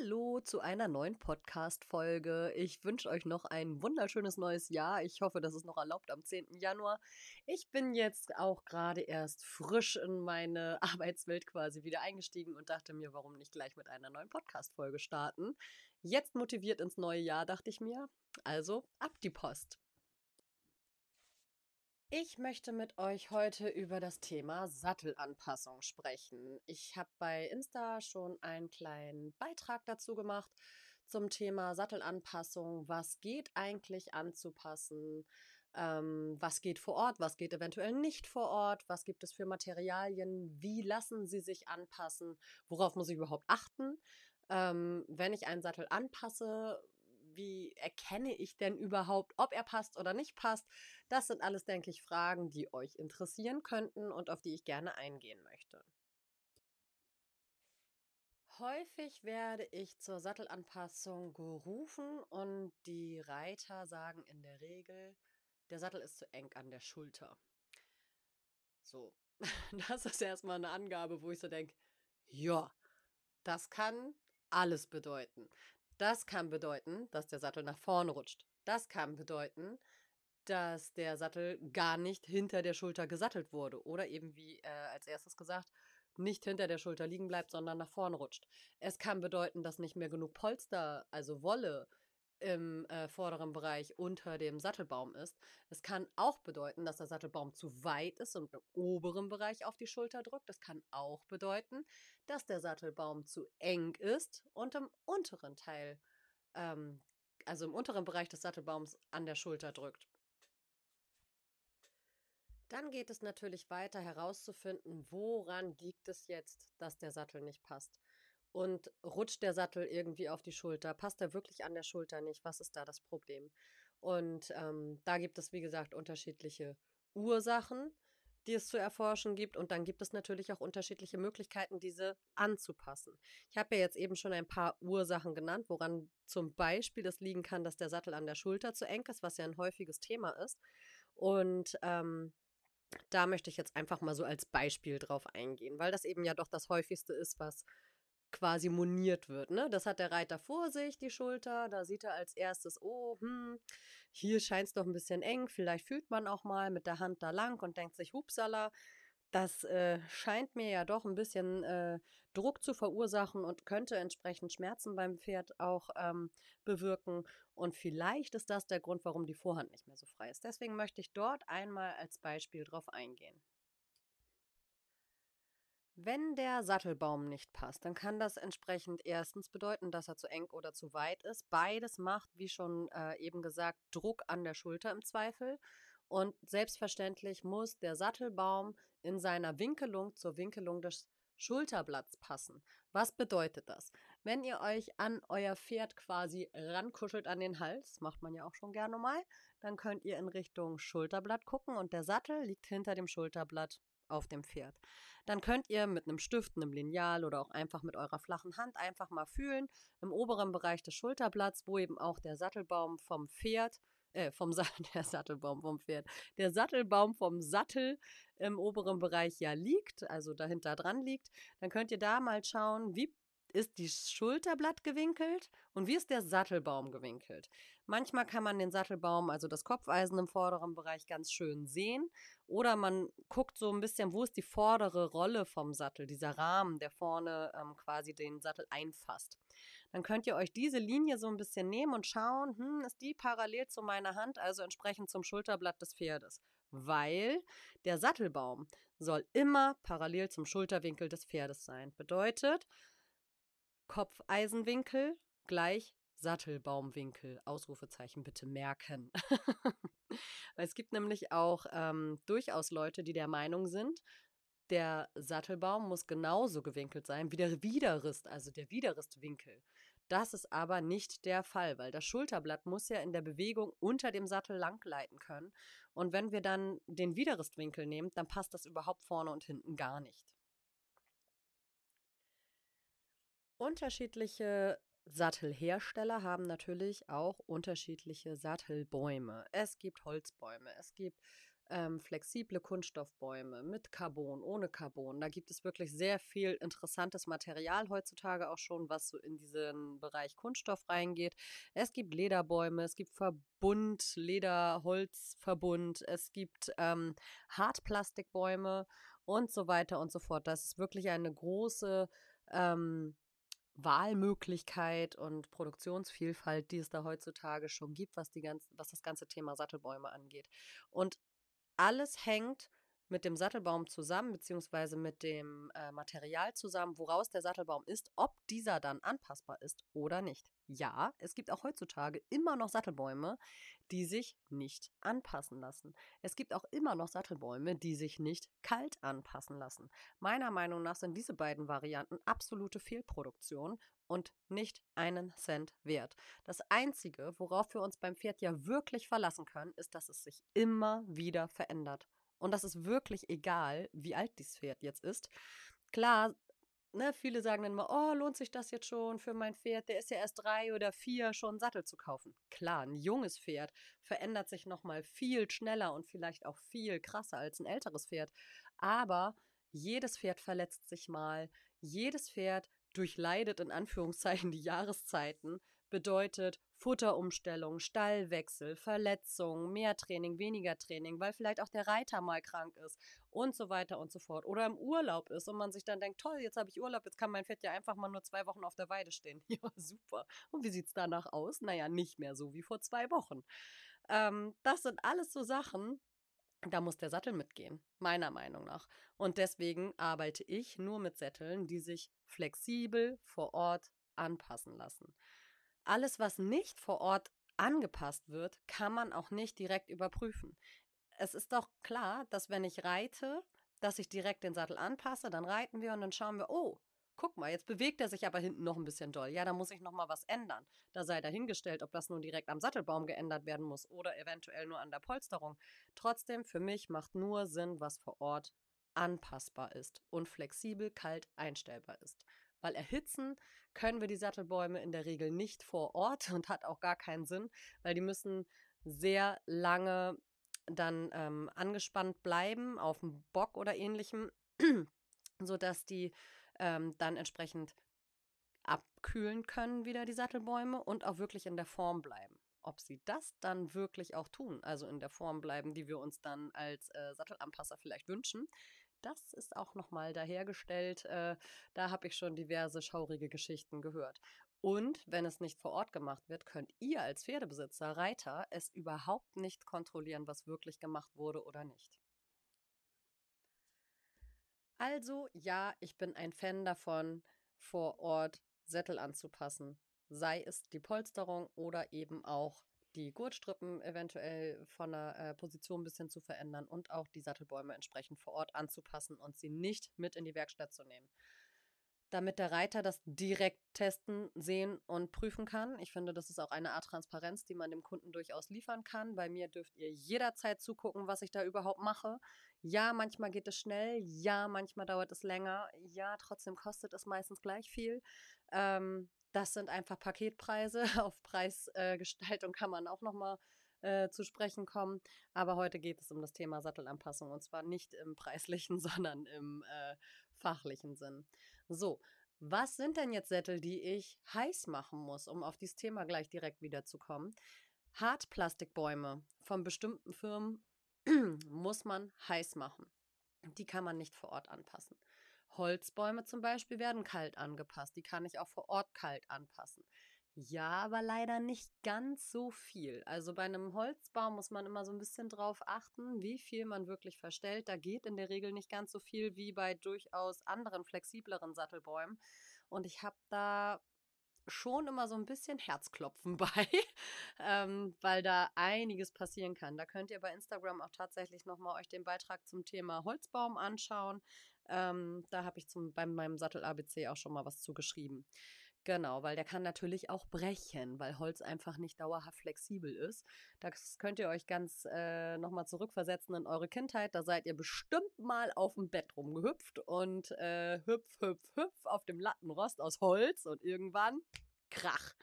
Hallo zu einer neuen Podcast-Folge. Ich wünsche euch noch ein wunderschönes neues Jahr. Ich hoffe, das ist noch erlaubt am 10. Januar. Ich bin jetzt auch gerade erst frisch in meine Arbeitswelt quasi wieder eingestiegen und dachte mir, warum nicht gleich mit einer neuen Podcast-Folge starten. Jetzt motiviert ins neue Jahr, dachte ich mir. Also ab die Post. Ich möchte mit euch heute über das Thema Sattelanpassung sprechen. Ich habe bei Insta schon einen kleinen Beitrag dazu gemacht zum Thema Sattelanpassung. Was geht eigentlich anzupassen? Ähm, was geht vor Ort? Was geht eventuell nicht vor Ort? Was gibt es für Materialien? Wie lassen sie sich anpassen? Worauf muss ich überhaupt achten? Ähm, wenn ich einen Sattel anpasse, wie erkenne ich denn überhaupt, ob er passt oder nicht passt? Das sind alles, denke ich, Fragen, die euch interessieren könnten und auf die ich gerne eingehen möchte. Häufig werde ich zur Sattelanpassung gerufen und die Reiter sagen in der Regel, der Sattel ist zu eng an der Schulter. So, das ist erstmal eine Angabe, wo ich so denke, ja, das kann alles bedeuten. Das kann bedeuten, dass der Sattel nach vorne rutscht. Das kann bedeuten, dass der Sattel gar nicht hinter der Schulter gesattelt wurde oder eben wie äh, als erstes gesagt, nicht hinter der Schulter liegen bleibt, sondern nach vorne rutscht. Es kann bedeuten, dass nicht mehr genug Polster, also Wolle, im äh, vorderen Bereich unter dem Sattelbaum ist. Es kann auch bedeuten, dass der Sattelbaum zu weit ist und im oberen Bereich auf die Schulter drückt. Es kann auch bedeuten, dass der Sattelbaum zu eng ist und im unteren Teil, ähm, also im unteren Bereich des Sattelbaums an der Schulter drückt. Dann geht es natürlich weiter herauszufinden, woran liegt es jetzt, dass der Sattel nicht passt. Und rutscht der Sattel irgendwie auf die Schulter? Passt er wirklich an der Schulter nicht? Was ist da das Problem? Und ähm, da gibt es, wie gesagt, unterschiedliche Ursachen, die es zu erforschen gibt. Und dann gibt es natürlich auch unterschiedliche Möglichkeiten, diese anzupassen. Ich habe ja jetzt eben schon ein paar Ursachen genannt, woran zum Beispiel das liegen kann, dass der Sattel an der Schulter zu eng ist, was ja ein häufiges Thema ist. Und ähm, da möchte ich jetzt einfach mal so als Beispiel drauf eingehen, weil das eben ja doch das häufigste ist, was quasi moniert wird. Ne? Das hat der Reiter vor sich, die Schulter. Da sieht er als erstes, oh, hm, hier scheint es doch ein bisschen eng. Vielleicht fühlt man auch mal mit der Hand da lang und denkt sich, hupsala, das äh, scheint mir ja doch ein bisschen äh, Druck zu verursachen und könnte entsprechend Schmerzen beim Pferd auch ähm, bewirken. Und vielleicht ist das der Grund, warum die Vorhand nicht mehr so frei ist. Deswegen möchte ich dort einmal als Beispiel drauf eingehen. Wenn der Sattelbaum nicht passt, dann kann das entsprechend erstens bedeuten, dass er zu eng oder zu weit ist. Beides macht, wie schon äh, eben gesagt, Druck an der Schulter im Zweifel. Und selbstverständlich muss der Sattelbaum in seiner Winkelung zur Winkelung des Schulterblatts passen. Was bedeutet das? Wenn ihr euch an euer Pferd quasi rankuschelt an den Hals, macht man ja auch schon gerne mal, dann könnt ihr in Richtung Schulterblatt gucken und der Sattel liegt hinter dem Schulterblatt auf dem Pferd. Dann könnt ihr mit einem Stift, einem Lineal oder auch einfach mit eurer flachen Hand einfach mal fühlen im oberen Bereich des Schulterblatts, wo eben auch der Sattelbaum vom Pferd äh, vom Sa der Sattelbaum vom Pferd, der Sattelbaum vom Sattel im oberen Bereich ja liegt, also dahinter dran liegt, dann könnt ihr da mal schauen, wie ist die Schulterblatt gewinkelt und wie ist der Sattelbaum gewinkelt. Manchmal kann man den Sattelbaum, also das Kopfeisen im vorderen Bereich, ganz schön sehen. Oder man guckt so ein bisschen, wo ist die vordere Rolle vom Sattel, dieser Rahmen, der vorne ähm, quasi den Sattel einfasst. Dann könnt ihr euch diese Linie so ein bisschen nehmen und schauen, hm, ist die parallel zu meiner Hand, also entsprechend zum Schulterblatt des Pferdes. Weil der Sattelbaum soll immer parallel zum Schulterwinkel des Pferdes sein. Bedeutet, Kopfeisenwinkel gleich Sattelbaumwinkel. Ausrufezeichen bitte merken. es gibt nämlich auch ähm, durchaus Leute, die der Meinung sind, der Sattelbaum muss genauso gewinkelt sein wie der Widerrist, also der Widerristwinkel. Das ist aber nicht der Fall, weil das Schulterblatt muss ja in der Bewegung unter dem Sattel langleiten können. Und wenn wir dann den Widerristwinkel nehmen, dann passt das überhaupt vorne und hinten gar nicht. Unterschiedliche Sattelhersteller haben natürlich auch unterschiedliche Sattelbäume. Es gibt Holzbäume, es gibt ähm, flexible Kunststoffbäume mit Carbon, ohne Carbon. Da gibt es wirklich sehr viel interessantes Material heutzutage auch schon, was so in diesen Bereich Kunststoff reingeht. Es gibt Lederbäume, es gibt Verbund, Leder, Holzverbund, es gibt ähm, Hartplastikbäume und so weiter und so fort. Das ist wirklich eine große ähm, Wahlmöglichkeit und Produktionsvielfalt, die es da heutzutage schon gibt, was, die ganz, was das ganze Thema Sattelbäume angeht. Und alles hängt mit dem Sattelbaum zusammen, beziehungsweise mit dem äh, Material zusammen, woraus der Sattelbaum ist, ob dieser dann anpassbar ist oder nicht. Ja, es gibt auch heutzutage immer noch Sattelbäume, die sich nicht anpassen lassen. Es gibt auch immer noch Sattelbäume, die sich nicht kalt anpassen lassen. Meiner Meinung nach sind diese beiden Varianten absolute Fehlproduktion und nicht einen Cent wert. Das Einzige, worauf wir uns beim Pferd ja wirklich verlassen können, ist, dass es sich immer wieder verändert. Und das ist wirklich egal, wie alt dieses Pferd jetzt ist. Klar, ne, viele sagen dann immer, oh, lohnt sich das jetzt schon für mein Pferd? Der ist ja erst drei oder vier, schon einen Sattel zu kaufen. Klar, ein junges Pferd verändert sich nochmal viel schneller und vielleicht auch viel krasser als ein älteres Pferd. Aber jedes Pferd verletzt sich mal. Jedes Pferd durchleidet in Anführungszeichen die Jahreszeiten bedeutet Futterumstellung, Stallwechsel, Verletzung, mehr Training, weniger Training, weil vielleicht auch der Reiter mal krank ist und so weiter und so fort. Oder im Urlaub ist und man sich dann denkt, toll, jetzt habe ich Urlaub, jetzt kann mein Pferd ja einfach mal nur zwei Wochen auf der Weide stehen. Ja, super. Und wie sieht es danach aus? Naja, nicht mehr so wie vor zwei Wochen. Ähm, das sind alles so Sachen, da muss der Sattel mitgehen, meiner Meinung nach. Und deswegen arbeite ich nur mit Sätteln, die sich flexibel vor Ort anpassen lassen. Alles, was nicht vor Ort angepasst wird, kann man auch nicht direkt überprüfen. Es ist doch klar, dass wenn ich reite, dass ich direkt den Sattel anpasse, dann reiten wir und dann schauen wir, oh, guck mal, jetzt bewegt er sich aber hinten noch ein bisschen doll. Ja, da muss ich noch mal was ändern. Da sei dahingestellt, ob das nun direkt am Sattelbaum geändert werden muss oder eventuell nur an der Polsterung. Trotzdem, für mich macht nur Sinn, was vor Ort anpassbar ist und flexibel kalt einstellbar ist weil erhitzen können wir die Sattelbäume in der Regel nicht vor Ort und hat auch gar keinen Sinn, weil die müssen sehr lange dann ähm, angespannt bleiben auf dem Bock oder ähnlichem, sodass die ähm, dann entsprechend abkühlen können wieder die Sattelbäume und auch wirklich in der Form bleiben. Ob sie das dann wirklich auch tun, also in der Form bleiben, die wir uns dann als äh, Sattelanpasser vielleicht wünschen, das ist auch nochmal dahergestellt. Äh, da habe ich schon diverse schaurige Geschichten gehört. Und wenn es nicht vor Ort gemacht wird, könnt ihr als Pferdebesitzer, Reiter, es überhaupt nicht kontrollieren, was wirklich gemacht wurde oder nicht. Also ja, ich bin ein Fan davon, vor Ort Sättel anzupassen. Sei es die Polsterung oder eben auch die Gurtstrippen eventuell von der äh, Position ein bisschen zu verändern und auch die Sattelbäume entsprechend vor Ort anzupassen und sie nicht mit in die Werkstatt zu nehmen. Damit der Reiter das direkt testen, sehen und prüfen kann. Ich finde, das ist auch eine Art Transparenz, die man dem Kunden durchaus liefern kann. Bei mir dürft ihr jederzeit zugucken, was ich da überhaupt mache. Ja, manchmal geht es schnell. Ja, manchmal dauert es länger. Ja, trotzdem kostet es meistens gleich viel. Ähm, das sind einfach Paketpreise. Auf Preisgestaltung äh, kann man auch nochmal äh, zu sprechen kommen. Aber heute geht es um das Thema Sattelanpassung und zwar nicht im preislichen, sondern im äh, fachlichen Sinn. So, was sind denn jetzt Sättel, die ich heiß machen muss, um auf dieses Thema gleich direkt wiederzukommen? Hartplastikbäume von bestimmten Firmen muss man heiß machen. Die kann man nicht vor Ort anpassen. Holzbäume zum Beispiel werden kalt angepasst. Die kann ich auch vor Ort kalt anpassen. Ja, aber leider nicht ganz so viel. Also bei einem Holzbaum muss man immer so ein bisschen drauf achten, wie viel man wirklich verstellt. Da geht in der Regel nicht ganz so viel wie bei durchaus anderen flexibleren Sattelbäumen. Und ich habe da schon immer so ein bisschen Herzklopfen bei, ähm, weil da einiges passieren kann. Da könnt ihr bei Instagram auch tatsächlich nochmal euch den Beitrag zum Thema Holzbaum anschauen. Ähm, da habe ich zum, bei meinem Sattel ABC auch schon mal was zugeschrieben. Genau, weil der kann natürlich auch brechen, weil Holz einfach nicht dauerhaft flexibel ist. Das könnt ihr euch ganz äh, nochmal zurückversetzen in eure Kindheit. Da seid ihr bestimmt mal auf dem Bett rumgehüpft und äh, hüpf, hüpf, hüpf auf dem Lattenrost aus Holz und irgendwann krach.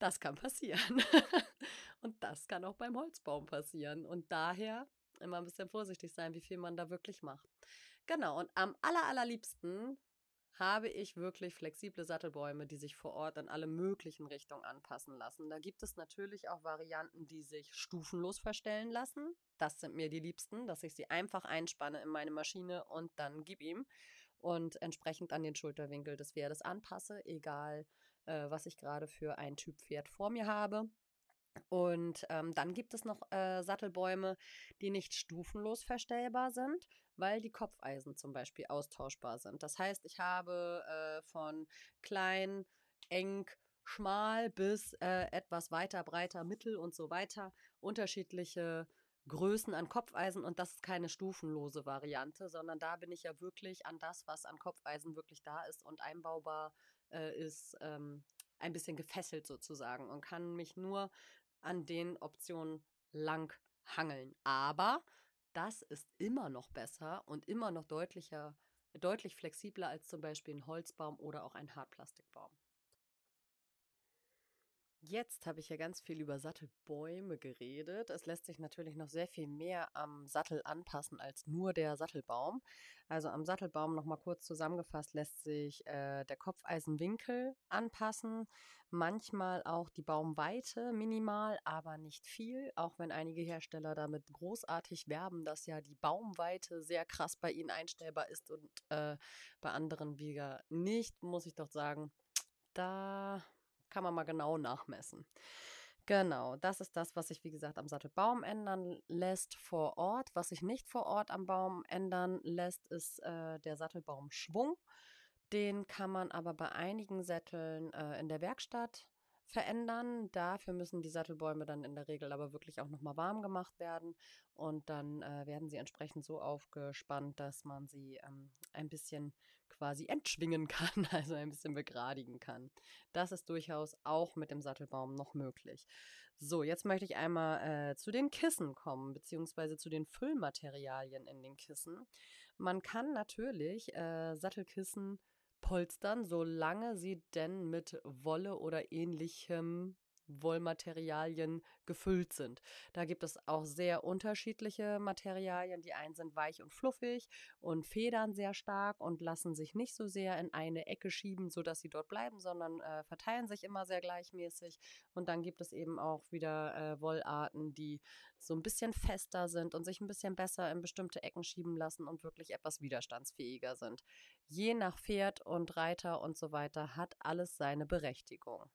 Das kann passieren. und das kann auch beim Holzbaum passieren. Und daher immer ein bisschen vorsichtig sein, wie viel man da wirklich macht. Genau, und am aller, allerliebsten habe ich wirklich flexible Sattelbäume, die sich vor Ort in alle möglichen Richtungen anpassen lassen. Da gibt es natürlich auch Varianten, die sich stufenlos verstellen lassen. Das sind mir die liebsten, dass ich sie einfach einspanne in meine Maschine und dann gib ihm und entsprechend an den Schulterwinkel des Pferdes anpasse, egal äh, was ich gerade für ein Typ Pferd vor mir habe. Und ähm, dann gibt es noch äh, Sattelbäume, die nicht stufenlos verstellbar sind, weil die Kopfeisen zum Beispiel austauschbar sind. Das heißt, ich habe äh, von klein, eng, schmal bis äh, etwas weiter, breiter, mittel und so weiter unterschiedliche Größen an Kopfeisen und das ist keine stufenlose Variante, sondern da bin ich ja wirklich an das, was an Kopfeisen wirklich da ist und einbaubar äh, ist, ähm, ein bisschen gefesselt sozusagen und kann mich nur an den Optionen lang hangeln. Aber das ist immer noch besser und immer noch deutlicher, deutlich flexibler als zum Beispiel ein Holzbaum oder auch ein Hartplastikbaum. Jetzt habe ich ja ganz viel über Sattelbäume geredet. Es lässt sich natürlich noch sehr viel mehr am Sattel anpassen als nur der Sattelbaum. Also am Sattelbaum nochmal kurz zusammengefasst lässt sich äh, der Kopfeisenwinkel anpassen, manchmal auch die Baumweite minimal, aber nicht viel, auch wenn einige Hersteller damit großartig werben, dass ja die Baumweite sehr krass bei ihnen einstellbar ist und äh, bei anderen wieder nicht, muss ich doch sagen, da kann man mal genau nachmessen. Genau, das ist das, was sich, wie gesagt, am Sattelbaum ändern lässt vor Ort. Was sich nicht vor Ort am Baum ändern lässt, ist äh, der Sattelbaumschwung. Den kann man aber bei einigen Sätteln äh, in der Werkstatt verändern. Dafür müssen die Sattelbäume dann in der Regel aber wirklich auch nochmal warm gemacht werden. Und dann äh, werden sie entsprechend so aufgespannt, dass man sie ähm, ein bisschen quasi entschwingen kann, also ein bisschen begradigen kann. Das ist durchaus auch mit dem Sattelbaum noch möglich. So, jetzt möchte ich einmal äh, zu den Kissen kommen, beziehungsweise zu den Füllmaterialien in den Kissen. Man kann natürlich äh, Sattelkissen polstern, solange sie denn mit Wolle oder ähnlichem Wollmaterialien gefüllt sind. Da gibt es auch sehr unterschiedliche Materialien. Die einen sind weich und fluffig und federn sehr stark und lassen sich nicht so sehr in eine Ecke schieben, sodass sie dort bleiben, sondern äh, verteilen sich immer sehr gleichmäßig. Und dann gibt es eben auch wieder äh, Wollarten, die so ein bisschen fester sind und sich ein bisschen besser in bestimmte Ecken schieben lassen und wirklich etwas widerstandsfähiger sind. Je nach Pferd und Reiter und so weiter hat alles seine Berechtigung.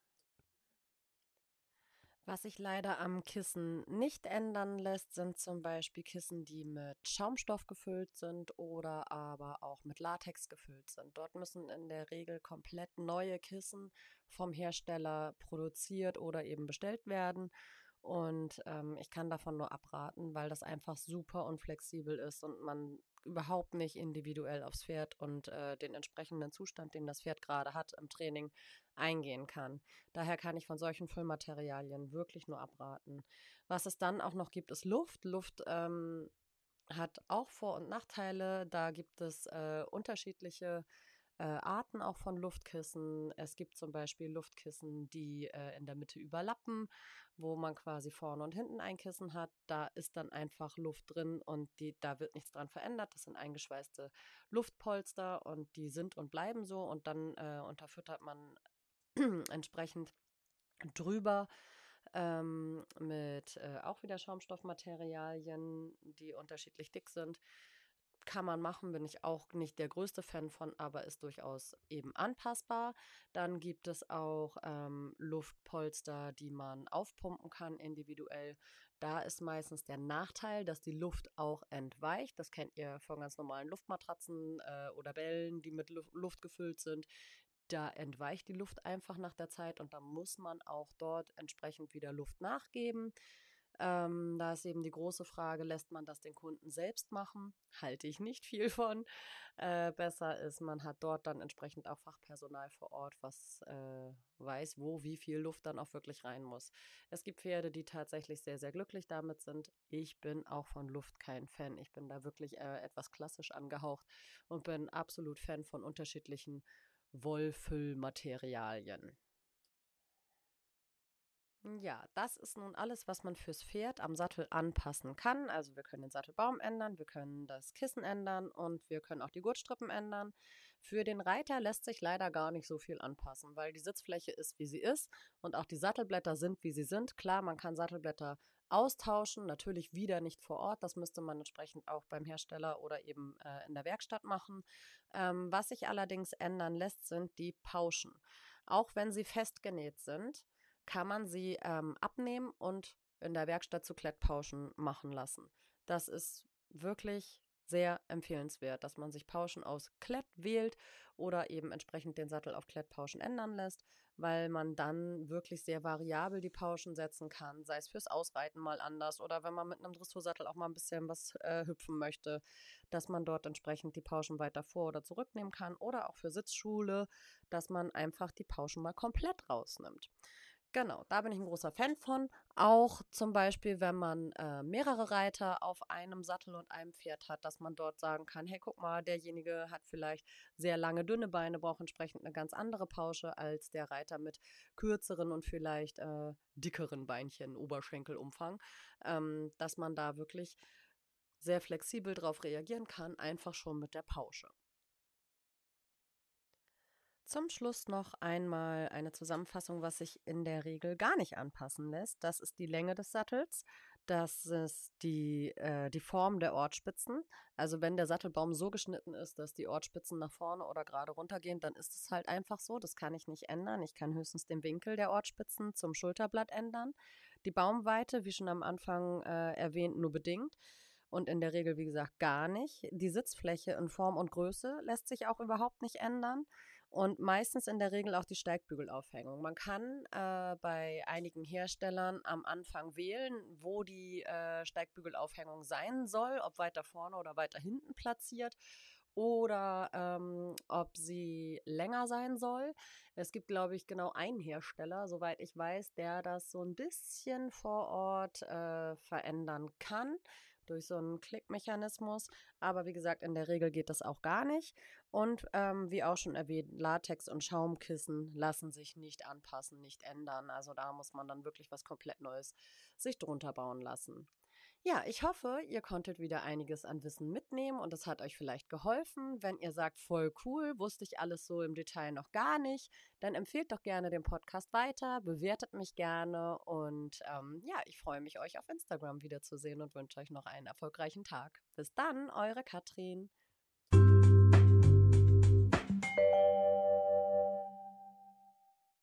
Was sich leider am Kissen nicht ändern lässt, sind zum Beispiel Kissen, die mit Schaumstoff gefüllt sind oder aber auch mit Latex gefüllt sind. Dort müssen in der Regel komplett neue Kissen vom Hersteller produziert oder eben bestellt werden. Und ähm, ich kann davon nur abraten, weil das einfach super unflexibel ist und man überhaupt nicht individuell aufs Pferd und äh, den entsprechenden Zustand, den das Pferd gerade hat im Training, eingehen kann. Daher kann ich von solchen Füllmaterialien wirklich nur abraten. Was es dann auch noch gibt, ist Luft. Luft ähm, hat auch Vor- und Nachteile. Da gibt es äh, unterschiedliche äh, Arten auch von Luftkissen. Es gibt zum Beispiel Luftkissen, die äh, in der Mitte überlappen, wo man quasi vorne und hinten ein Kissen hat. Da ist dann einfach Luft drin und die, da wird nichts dran verändert. Das sind eingeschweißte Luftpolster und die sind und bleiben so und dann äh, unterfüttert man entsprechend drüber ähm, mit äh, auch wieder Schaumstoffmaterialien, die unterschiedlich dick sind kann man machen, bin ich auch nicht der größte Fan von, aber ist durchaus eben anpassbar. Dann gibt es auch ähm, Luftpolster, die man aufpumpen kann individuell. Da ist meistens der Nachteil, dass die Luft auch entweicht. Das kennt ihr von ganz normalen Luftmatratzen äh, oder Bällen, die mit Luft, Luft gefüllt sind. Da entweicht die Luft einfach nach der Zeit und da muss man auch dort entsprechend wieder Luft nachgeben. Ähm, da ist eben die große Frage, lässt man das den Kunden selbst machen? Halte ich nicht viel von. Äh, besser ist, man hat dort dann entsprechend auch Fachpersonal vor Ort, was äh, weiß, wo wie viel Luft dann auch wirklich rein muss. Es gibt Pferde, die tatsächlich sehr, sehr glücklich damit sind. Ich bin auch von Luft kein Fan. Ich bin da wirklich äh, etwas klassisch angehaucht und bin absolut Fan von unterschiedlichen Wollfüllmaterialien. Ja, das ist nun alles, was man fürs Pferd am Sattel anpassen kann. Also wir können den Sattelbaum ändern, wir können das Kissen ändern und wir können auch die Gurtstrippen ändern. Für den Reiter lässt sich leider gar nicht so viel anpassen, weil die Sitzfläche ist, wie sie ist und auch die Sattelblätter sind, wie sie sind. Klar, man kann Sattelblätter austauschen, natürlich wieder nicht vor Ort. Das müsste man entsprechend auch beim Hersteller oder eben äh, in der Werkstatt machen. Ähm, was sich allerdings ändern lässt, sind die Pauschen. Auch wenn sie festgenäht sind, kann man sie ähm, abnehmen und in der Werkstatt zu Klettpauschen machen lassen. Das ist wirklich sehr empfehlenswert, dass man sich Pauschen aus Klett wählt oder eben entsprechend den Sattel auf Klettpauschen ändern lässt, weil man dann wirklich sehr variabel die Pauschen setzen kann, sei es fürs Ausreiten mal anders oder wenn man mit einem Dressursattel auch mal ein bisschen was äh, hüpfen möchte, dass man dort entsprechend die Pauschen weiter vor- oder zurücknehmen kann oder auch für Sitzschule, dass man einfach die Pauschen mal komplett rausnimmt. Genau, da bin ich ein großer Fan von. Auch zum Beispiel, wenn man äh, mehrere Reiter auf einem Sattel und einem Pferd hat, dass man dort sagen kann, hey, guck mal, derjenige hat vielleicht sehr lange, dünne Beine, braucht entsprechend eine ganz andere Pausche als der Reiter mit kürzeren und vielleicht äh, dickeren Beinchen, Oberschenkelumfang, ähm, dass man da wirklich sehr flexibel drauf reagieren kann, einfach schon mit der Pausche. Zum Schluss noch einmal eine Zusammenfassung, was sich in der Regel gar nicht anpassen lässt. Das ist die Länge des Sattels, das ist die, äh, die Form der Ortspitzen. Also wenn der Sattelbaum so geschnitten ist, dass die Ortspitzen nach vorne oder gerade runter gehen, dann ist es halt einfach so. Das kann ich nicht ändern. Ich kann höchstens den Winkel der Ortspitzen zum Schulterblatt ändern. Die Baumweite, wie schon am Anfang äh, erwähnt, nur bedingt und in der Regel, wie gesagt, gar nicht. Die Sitzfläche in Form und Größe lässt sich auch überhaupt nicht ändern und meistens in der Regel auch die Steigbügelaufhängung. Man kann äh, bei einigen Herstellern am Anfang wählen, wo die äh, Steigbügelaufhängung sein soll, ob weiter vorne oder weiter hinten platziert oder ähm, ob sie länger sein soll. Es gibt, glaube ich, genau einen Hersteller, soweit ich weiß, der das so ein bisschen vor Ort äh, verändern kann durch so einen Klickmechanismus. Aber wie gesagt, in der Regel geht das auch gar nicht. Und ähm, wie auch schon erwähnt, Latex und Schaumkissen lassen sich nicht anpassen, nicht ändern. Also da muss man dann wirklich was komplett Neues sich drunter bauen lassen. Ja, ich hoffe, ihr konntet wieder einiges an Wissen mitnehmen und es hat euch vielleicht geholfen. Wenn ihr sagt, voll cool, wusste ich alles so im Detail noch gar nicht, dann empfehlt doch gerne den Podcast weiter, bewertet mich gerne und ähm, ja, ich freue mich, euch auf Instagram wiederzusehen und wünsche euch noch einen erfolgreichen Tag. Bis dann, eure Katrin.